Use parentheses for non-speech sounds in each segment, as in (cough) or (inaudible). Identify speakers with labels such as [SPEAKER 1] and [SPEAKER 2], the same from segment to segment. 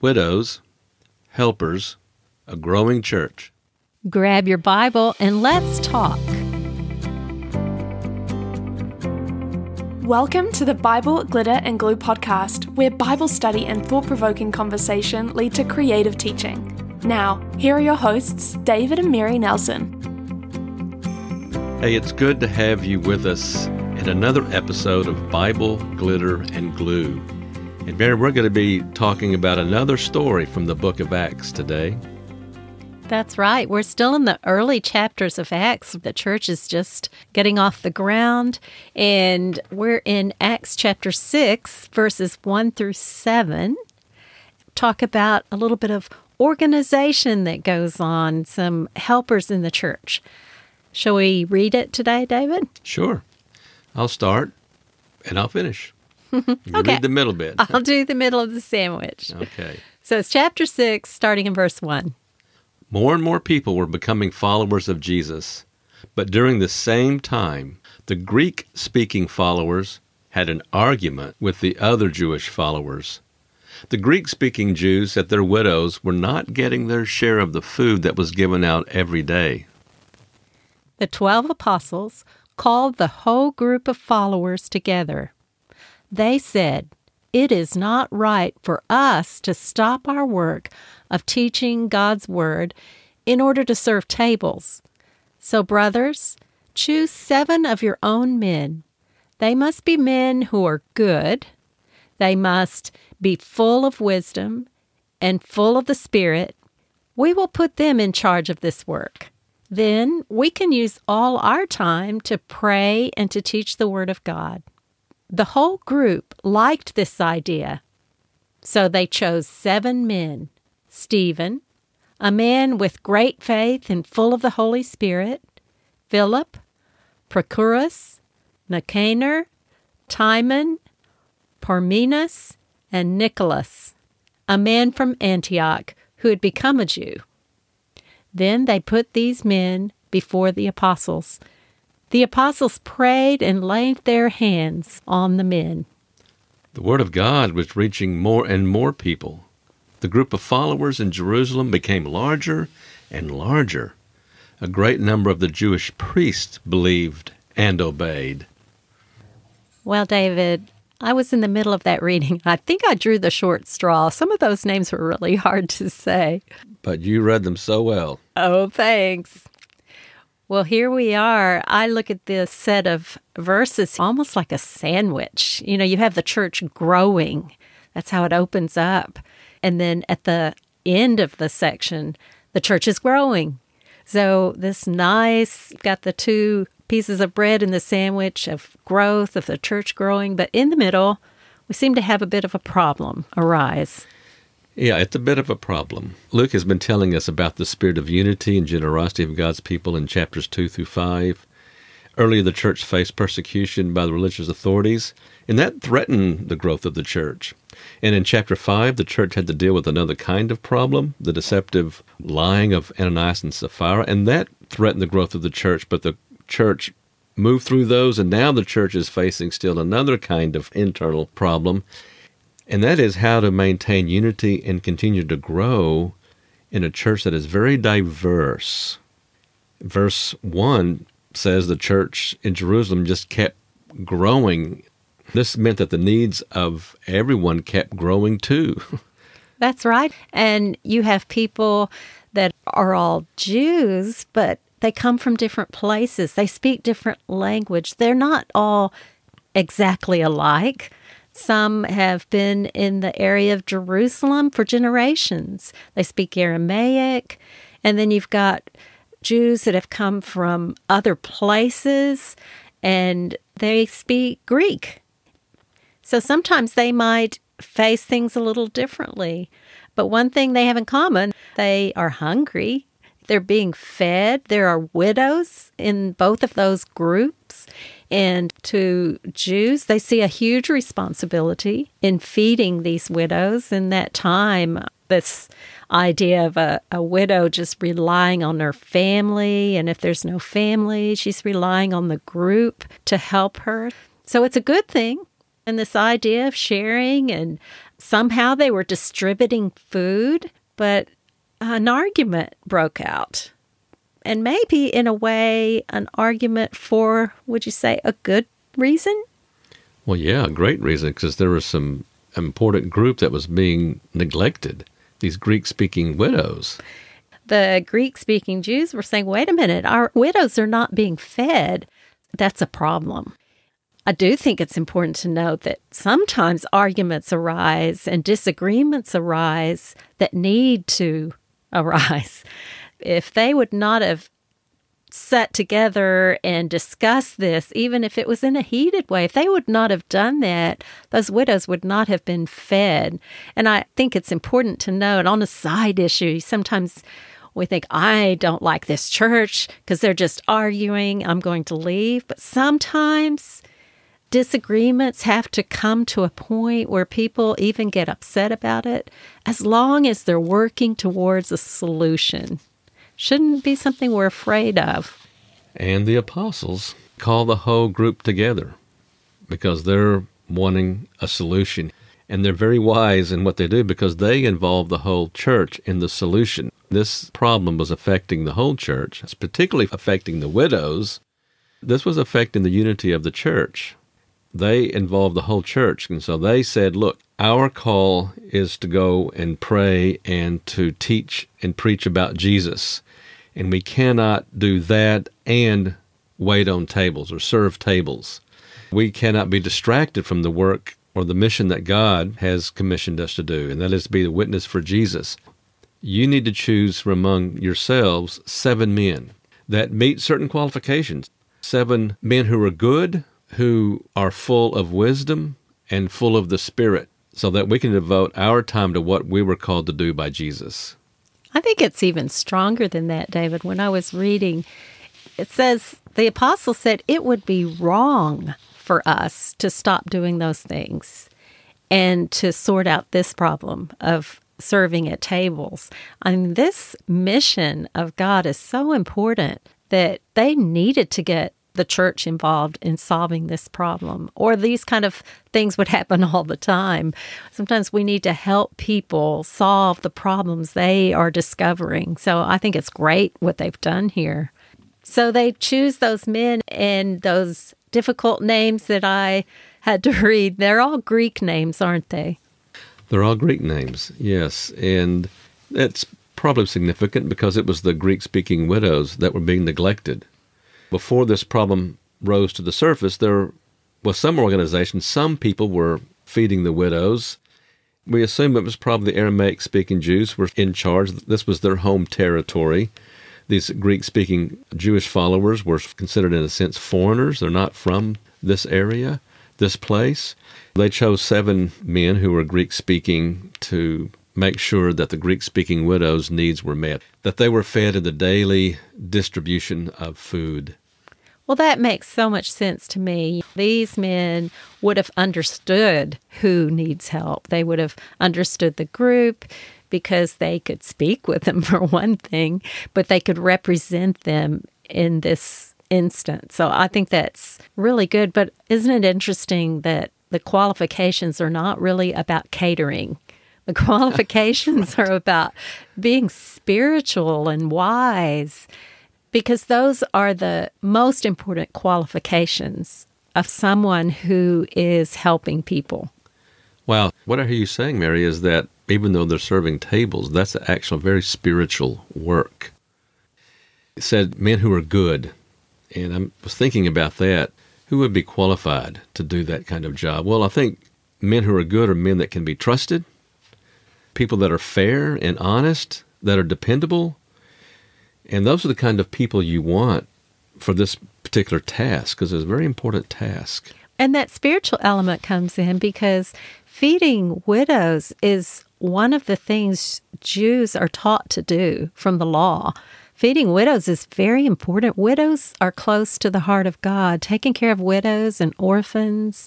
[SPEAKER 1] widows, helpers, a growing church.
[SPEAKER 2] Grab your Bible and let's talk.
[SPEAKER 3] Welcome to the Bible, Glitter, and Glue podcast, where Bible study and thought provoking conversation lead to creative teaching. Now, here are your hosts, David and Mary Nelson.
[SPEAKER 1] Hey, it's good to have you with us in another episode of Bible, Glitter, and Glue. And Mary, we're going to be talking about another story from the book of Acts today.
[SPEAKER 2] That's right. We're still in the early chapters of Acts. The church is just getting off the ground. And we're in Acts chapter 6, verses 1 through 7. Talk about a little bit of organization that goes on, some helpers in the church. Shall we read it today, David?
[SPEAKER 1] Sure. I'll start and I'll finish. You
[SPEAKER 2] Okay.
[SPEAKER 1] read the middle bit.
[SPEAKER 2] I'll do the middle of the sandwich.
[SPEAKER 1] Okay.
[SPEAKER 2] So it's chapter 6, starting in verse 1.
[SPEAKER 1] More and more people were becoming followers of Jesus. But during the same time, the Greek speaking followers had an argument with the other Jewish followers. The Greek speaking Jews said their widows were not getting their share of the food that was given out every day.
[SPEAKER 2] The twelve apostles called the whole group of followers together. They said, It is not right for us to stop our work of teaching God's Word in order to serve tables. So, brothers, choose seven of your own men. They must be men who are good, they must be full of wisdom and full of the Spirit. We will put them in charge of this work. Then we can use all our time to pray and to teach the Word of God. The whole group liked this idea. So they chose seven men Stephen, a man with great faith and full of the Holy Spirit, Philip, Procurus, Nicanor, Timon, Parmenas, and Nicholas, a man from Antioch who had become a Jew. Then they put these men before the apostles. The apostles prayed and laid their hands on the men.
[SPEAKER 1] The Word of God was reaching more and more people. The group of followers in Jerusalem became larger and larger. A great number of the Jewish priests believed and obeyed.
[SPEAKER 2] Well, David, I was in the middle of that reading. I think I drew the short straw. Some of those names were really hard to say.
[SPEAKER 1] But you read them so well.
[SPEAKER 2] Oh, thanks. Well, here we are. I look at this set of verses almost like a sandwich. You know, you have the church growing, that's how it opens up. And then at the end of the section, the church is growing. So, this nice, got the two pieces of bread in the sandwich of growth, of the church growing. But in the middle, we seem to have a bit of a problem arise.
[SPEAKER 1] Yeah, it's a bit of a problem. Luke has been telling us about the spirit of unity and generosity of God's people in chapters 2 through 5. Earlier, the church faced persecution by the religious authorities, and that threatened the growth of the church. And in chapter 5, the church had to deal with another kind of problem, the deceptive lying of Ananias and Sapphira, and that threatened the growth of the church, but the church moved through those, and now the church is facing still another kind of internal problem, and that is how to maintain unity and continue to grow in a church that is very diverse. Verse 1 says the church in Jerusalem just kept growing. This meant that the needs of everyone kept growing too. (laughs)
[SPEAKER 2] That's right. And you have people that are all Jews, but they come from different places. They speak different language. They're not all exactly alike. Some have been in the area of Jerusalem for generations. They speak Aramaic. And then you've got Jews that have come from other places and they speak Greek. So sometimes they might face things a little differently. But one thing they have in common, they are hungry. They're being fed. There are widows in both of those groups. And to Jews, they see a huge responsibility in feeding these widows. In that time, this idea of a, a widow just relying on her family. And if there's no family, she's relying on the group to help her. So it's a good thing. And this idea of sharing and somehow they were distributing food, but an argument broke out. And maybe, in a way, an argument for, would you say, a good reason?
[SPEAKER 1] Well, yeah, a great reason, because there was some important group that was being neglected these Greek speaking widows.
[SPEAKER 2] The Greek speaking Jews were saying, wait a minute, our widows are not being fed. That's a problem. I do think it's important to note that sometimes arguments arise and disagreements arise that need to (laughs) arise. If they would not have sat together and discussed this, even if it was in a heated way, if they would not have done that, those widows would not have been fed. And I think it's important to note on a side issue, sometimes we think, I don't like this church because they're just arguing, I'm going to leave. But sometimes disagreements have to come to a point where people even get upset about it as long as they're working towards a solution. Shouldn't be something we're afraid of.
[SPEAKER 1] And the apostles call the whole group together because they're wanting a solution. And they're very wise in what they do because they involve the whole church in the solution. This problem was affecting the whole church, it's particularly affecting the widows. This was affecting the unity of the church they involved the whole church. And so they said, look, our call is to go and pray and to teach and preach about Jesus. And we cannot do that and wait on tables or serve tables. We cannot be distracted from the work or the mission that God has commissioned us to do, and that is to be the witness for Jesus. You need to choose from among yourselves seven men that meet certain qualifications. Seven men who are good, who are full of wisdom and full of the Spirit so that we can devote our time to what we were called to do by Jesus.
[SPEAKER 2] I think it's even stronger than that, David. When I was reading, it says the apostle said it would be wrong for us to stop doing those things and to sort out this problem of serving at tables. I mean, this mission of God is so important that they needed to get the church involved in solving this problem. Or these kind of things would (laughs) happen all the time. Sometimes we need to help people solve the problems they are discovering. So I think it's great what they've done here. So they choose those men and those difficult names that I had to (laughs) read. They're all Greek names, aren't they?
[SPEAKER 1] They're all Greek names, yes. And it's probably significant because it was the Greek speaking widows that were being neglected before this problem rose to the surface, there was some organization, some people were feeding the widows. We assume it was probably the Aramaic speaking Jews were in charge. This was their home territory. These Greek speaking Jewish followers were considered, in a sense, foreigners. They're not from this area, this place. They chose seven men who were Greek speaking to make sure that the Greek speaking widows' needs were met, that they were fed in the daily distribution of food.
[SPEAKER 2] Well, that makes so much sense to me. These men would have understood who needs help. They would have understood the group because they could speak with them (laughs) for one thing, but they could represent them in this instance. So I think that's really good. But isn't it interesting that the qualifications are not really about catering? The (laughs) qualifications are about being spiritual and wise because those are the most important qualifications of someone who is helping people.
[SPEAKER 1] Wow. What I hear you saying, Mary, is that even though they're serving tables, that's actually very spiritual work. It said men who are good. And I was thinking about that. Who would be qualified to do that kind of job? Well, I think men who are good are men that can be trusted, people that are fair and honest, that are dependable, and those are the kind of people you want for this particular task because it's a very important task.
[SPEAKER 2] And that spiritual element comes in because feeding widows is one of the things Jews are taught to do from the law. Feeding widows is very important. Widows are close to the heart of God. Taking care of widows and orphans,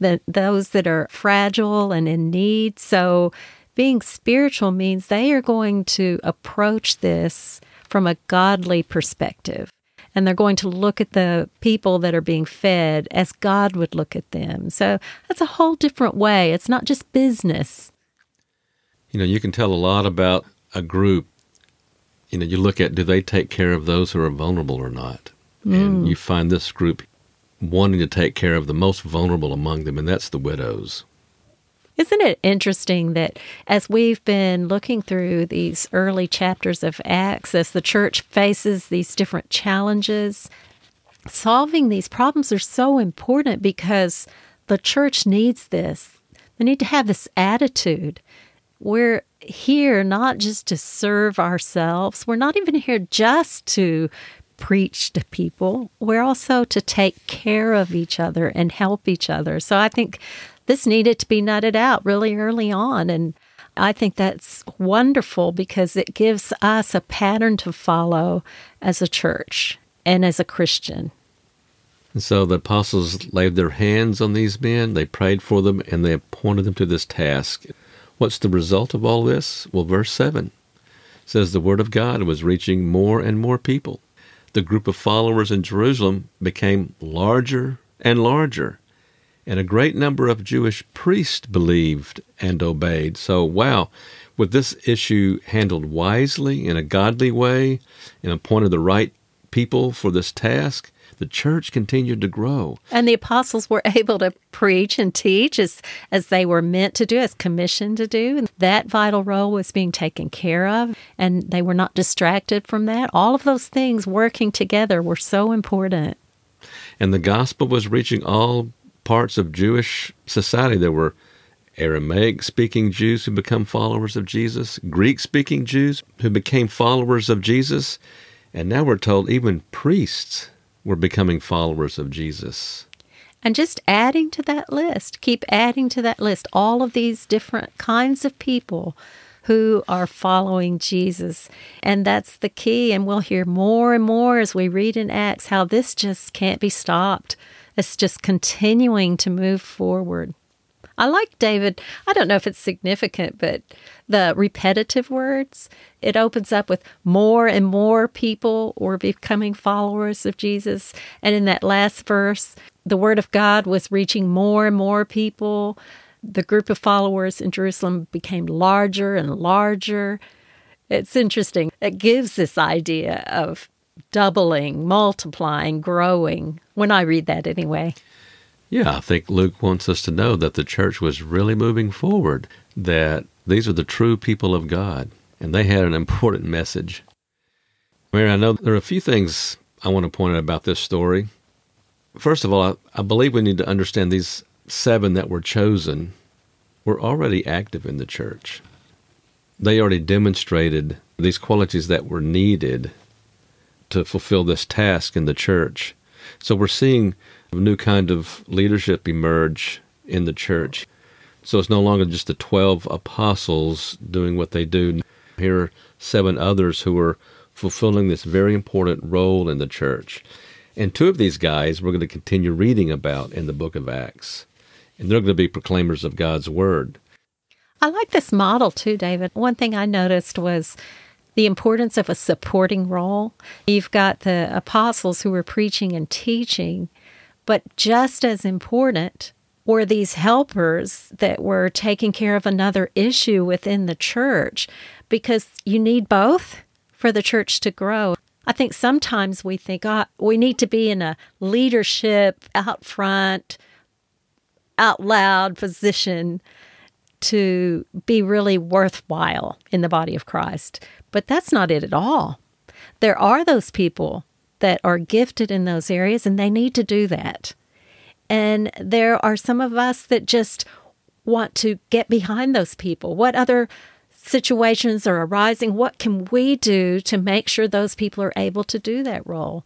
[SPEAKER 2] the, those that are fragile and in need. So, being spiritual means they are going to approach this from a godly perspective. and they're going to look at the people that are being fed as God would look at them. So that's a whole different way. It's not just business.
[SPEAKER 1] You know, you can tell a lot about a group. You know, you look at do they take care of those who are vulnerable or not? Mm. And you find this group wanting to take care of the most vulnerable among them, and that's the widows.
[SPEAKER 2] Isn't it interesting that as we've been looking through these early chapters of Acts, as the church faces these different challenges, solving these problems are so important because the church needs this. They need to have this attitude. We're here not just to serve ourselves, we're not even here just to preach to people. We're also to take care of each other and help each other. So I think this needed to be nutted out really early on. And I think that's wonderful because it gives us a pattern to follow as a church and as a Christian.
[SPEAKER 1] And so the apostles laid their hands on these men, they prayed for them, and they appointed them to this task. What's the result of all this? Well, verse 7 says the word of God was reaching more and more people. The group of followers in Jerusalem became larger and larger and a great number of Jewish priests believed and obeyed. So, wow, with this issue handled wisely in a godly way and appointed the right people for this task, the church continued to grow.
[SPEAKER 2] And the apostles were (laughs) able to preach and teach as, as they were meant to do, as commissioned to do. And that vital role was being taken care of, and they were not distracted from that. All of those things working together were so important.
[SPEAKER 1] And the gospel was reaching all parts of Jewish society. There were Aramaic speaking Jews who become followers of Jesus, Greek speaking Jews who became followers of Jesus, and now we're told even priests were becoming followers of Jesus.
[SPEAKER 2] And just adding to that list, keep adding to that list all of these different kinds of people who are following Jesus. And that's the key. And we'll hear more and more as we read in Acts how this just can't be stopped. It's just continuing to move forward. I like David. I don't know if it's significant, but the repetitive words, it opens up with more and more people were becoming followers of Jesus. And in that last verse, the word of God was reaching more and more people. The group of followers in Jerusalem became larger and larger. It's interesting. It gives this idea of doubling, multiplying, growing, when I read that anyway.
[SPEAKER 1] Yeah, I think Luke wants us to know that the church was really moving forward, that these are the true people of God, and they had an important message. Mary, I know there are a few things I want to point out about this story. First of all, I, I believe we need to understand these seven that were chosen were already active in the church. They already demonstrated these qualities that were needed to fulfill this task in the church. So we're seeing a new kind of leadership emerge in the church. So it's no longer just the 12 apostles doing what they do. Here are seven others who are fulfilling this very important role in the church. And two of these guys we're going to continue reading about in the book of Acts. And they're going to be proclaimers of God's word.
[SPEAKER 2] I like this model too, David. One thing I noticed was the importance of a supporting role. You've got the apostles who were preaching and teaching, but just as important were these helpers that were taking care of another issue within the church because you need both for the church to grow. I think sometimes we think oh, we need to be in a leadership, out front, out loud position to be really worthwhile in the body of Christ. But that's not it at all. There are those people that are gifted in those areas and they need to do that. And there are some of us that just want to get behind those people. What other situations are arising? What can we do to make sure those people are able to do that role?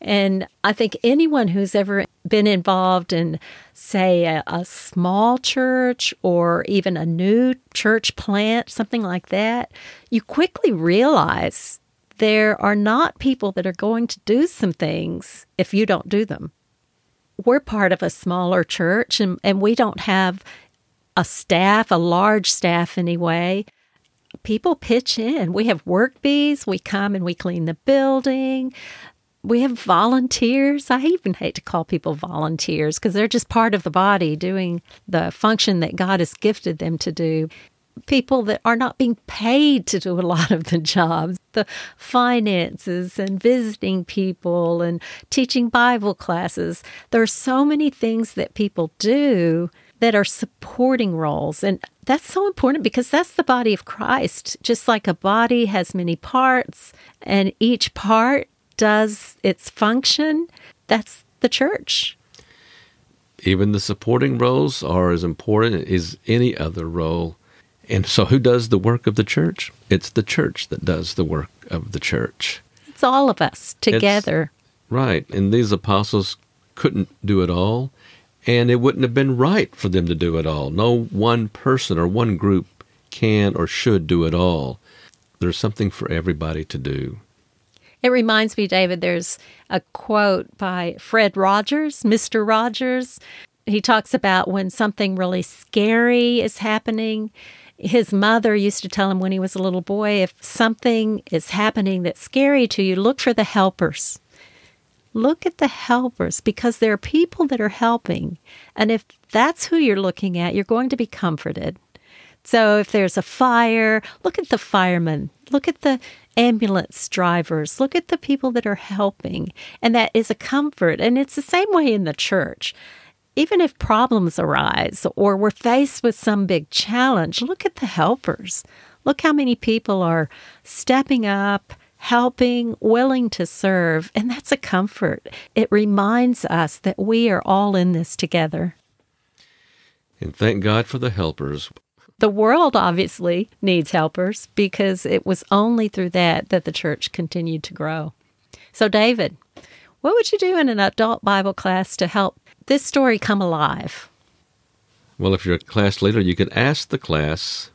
[SPEAKER 2] And I think anyone who's ever been involved in, say, a, a, small church or even a new church plant, something like that, you quickly realize there are not people that are going to do some things if you don't do them. We're part of a smaller church and, and we don't have a staff, a large staff anyway. People pitch in. We have work bees. We come and we clean the building we have volunteers. I even hate to call people volunteers because they're just part of the body doing the function that God has gifted them to do. People that are not being paid to do a lot of the jobs, the finances and visiting people and teaching Bible classes. There are so many things that people do that are supporting roles. And that's so important because that's the body of Christ. Just like a body has many parts and each part does its function, that's the church.
[SPEAKER 1] Even the supporting roles are as important as any other role. And so, who does the work of the church? It's the church that does the work of the church.
[SPEAKER 2] It's all of us together.
[SPEAKER 1] It's, right. And these apostles couldn't do it all, and it wouldn't have been right for them to do it all. No one person or one group can or should do it all. There's something for everybody to do.
[SPEAKER 2] It reminds me, David, there's a quote by Fred Rogers, Mr. Rogers. He talks about when something really scary is happening. His mother used to tell him when he was a little boy if something is happening that's scary to you, look for the helpers. Look at the helpers because there are people that are helping. And if that's who you're looking at, you're going to be comforted. So if there's a fire, look at the firemen, look at the ambulance drivers, look at the people that are helping. And that is a comfort. And it's the same way in the church. Even if problems arise or we're faced with some big challenge, look at the helpers. Look how many people are stepping up, helping, willing to serve. And that's a comfort. It reminds us that we are all in this together.
[SPEAKER 1] And thank God for the helpers.
[SPEAKER 2] The world obviously needs helpers because it was only through that that the church continued to grow. So, David, what would you do in an adult Bible class to help this story come alive?
[SPEAKER 1] Well, if you're a class leader, you could ask the class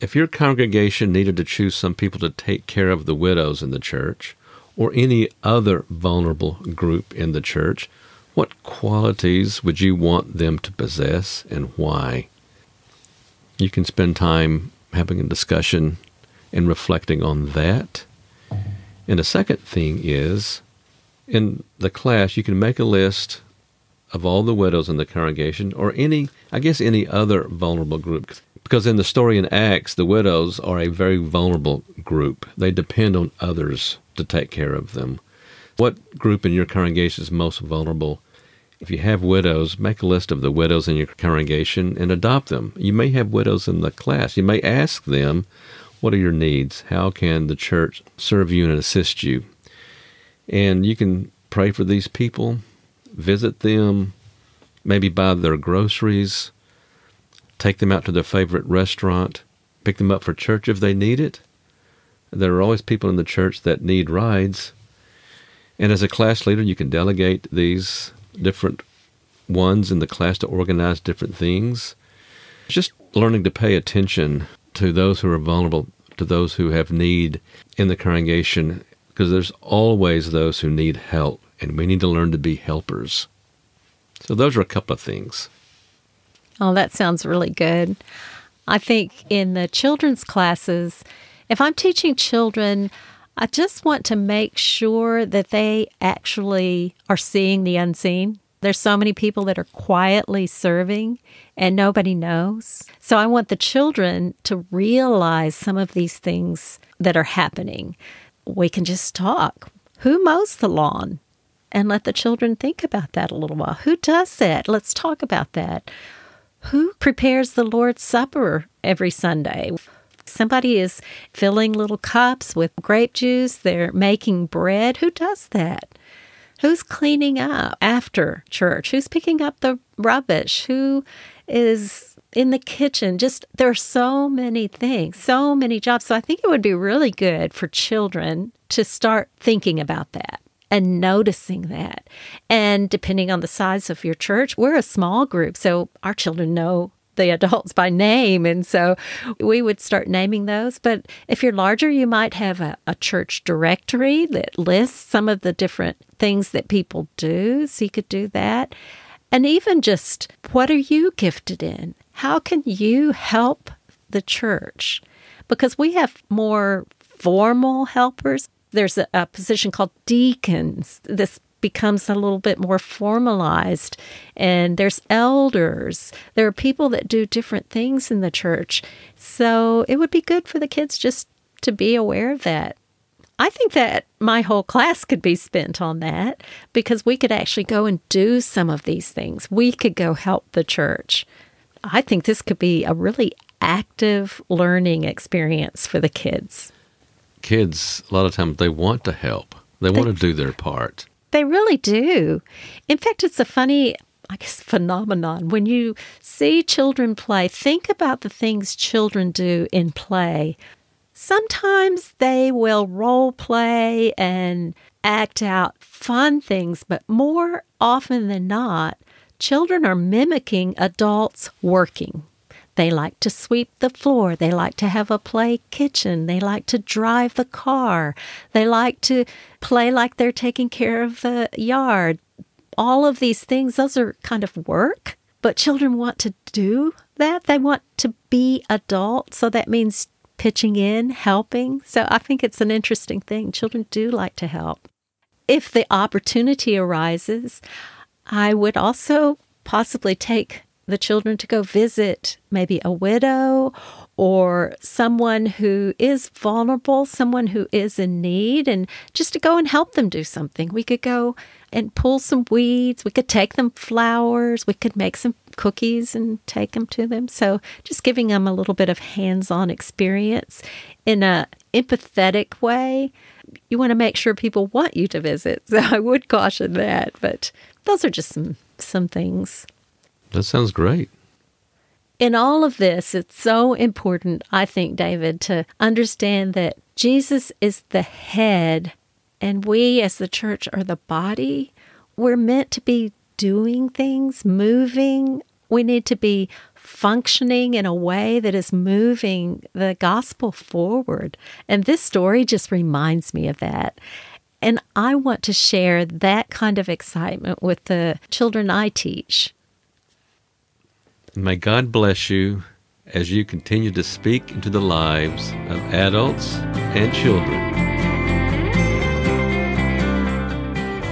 [SPEAKER 1] if your congregation needed to choose some people to take care of the widows in the church or any other vulnerable group in the church, what qualities would you want them to possess and why? You can spend time having a discussion and reflecting on that. And the second thing is in the class, you can make a list of all the widows in the congregation or any, I guess, any other vulnerable group. Because in the story in Acts, the widows are a very vulnerable group. They depend on others to take care of them. What group in your congregation is most vulnerable? If you have widows, make a list of the widows in your congregation and adopt them. You may have widows in the class. You may ask them, What are your needs? How can the church serve you and assist you? And you can pray for these people, visit them, maybe buy their groceries, take them out to their favorite restaurant, pick them up for church if they need it. There are always people in the church that need rides. And as a class leader, you can delegate these different ones in the class to organize different things. Just learning to pay attention to those who are vulnerable, to those who have need in the congregation, because there's always those who need help, and we need to learn to be helpers. So, those are a couple of things.
[SPEAKER 2] Oh, that sounds really good. I think in the children's classes, if I'm teaching children, I just want to make sure that they actually are seeing the unseen. There's so many people that are quietly serving and nobody knows. So I want the children to realize some of these things that are happening. We can just talk. Who mows the lawn? And let the children think about that a little while. Who does that? Let's talk about that. Who prepares the Lord's Supper every Sunday? Somebody is filling little cups with grape juice. They're making bread. Who does that? Who's cleaning up after church? Who's picking up the rubbish? Who is in the kitchen? Just there are so many things, so many jobs. So I think it would be really good for children to start thinking about that and noticing that. And depending on the size of your church, we're a small group, so our children know the adults by name. And so we would start naming those. But if you're larger, you might have a, a, church directory that lists some of the different things that people do. So you could do that. And even just what are you gifted in? How can you help the church? Because we have more formal helpers. there's a, a position called deacons. This becomes a little bit more formalized. And there's elders. There are people that do different things in the church. So it would be good for the kids just to be aware of that. I think that my whole class could be spent on that because we could actually go and do some of these things. We could go help the church. I think this could be a really active learning experience for the kids.
[SPEAKER 1] Kids, a lot of times, they want to help, they, they want to do their part.
[SPEAKER 2] They really do. In fact, it's a funny, I guess, phenomenon. When you see children play, think about the things children do in play. Sometimes they will role play and act out fun things, but more often than not, children are mimicking adults working. They like to sweep the floor. They like to have a play kitchen. They like to drive the car. They like to play like they're taking care of the yard. All of these things, those are kind of work, but children want to do that. They want to be adults. So that means pitching in, helping. So I think it's an interesting thing. Children do like to help. If the opportunity arises, I would also possibly take the children to go visit maybe a widow or someone who is vulnerable, someone who is in need, and just to go and help them do something. We could go and pull some weeds, we could take them flowers, we could make some cookies and take them to them. So just giving them a little bit of hands-on experience in a empathetic way. You want to make sure people want you to visit. (laughs) So I would caution that, but those are just some some things.
[SPEAKER 1] That sounds great.
[SPEAKER 2] In all of this, it's so important, I think, David, to understand that Jesus is the head and we as the church are the body. We're meant to be doing things, moving. We need to be functioning in a way that is moving the gospel forward. And this story just reminds me of that. And I want to share that kind of excitement with the children I teach.
[SPEAKER 1] May God bless you as you continue to speak into the lives of adults and children.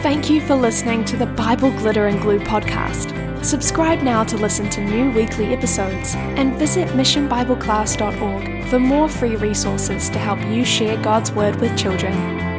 [SPEAKER 3] Thank you for listening to the Bible Glitter and Glue podcast. Subscribe now to listen to new weekly episodes and visit missionbibleclass.org for more free resources to help you share God's Word with children.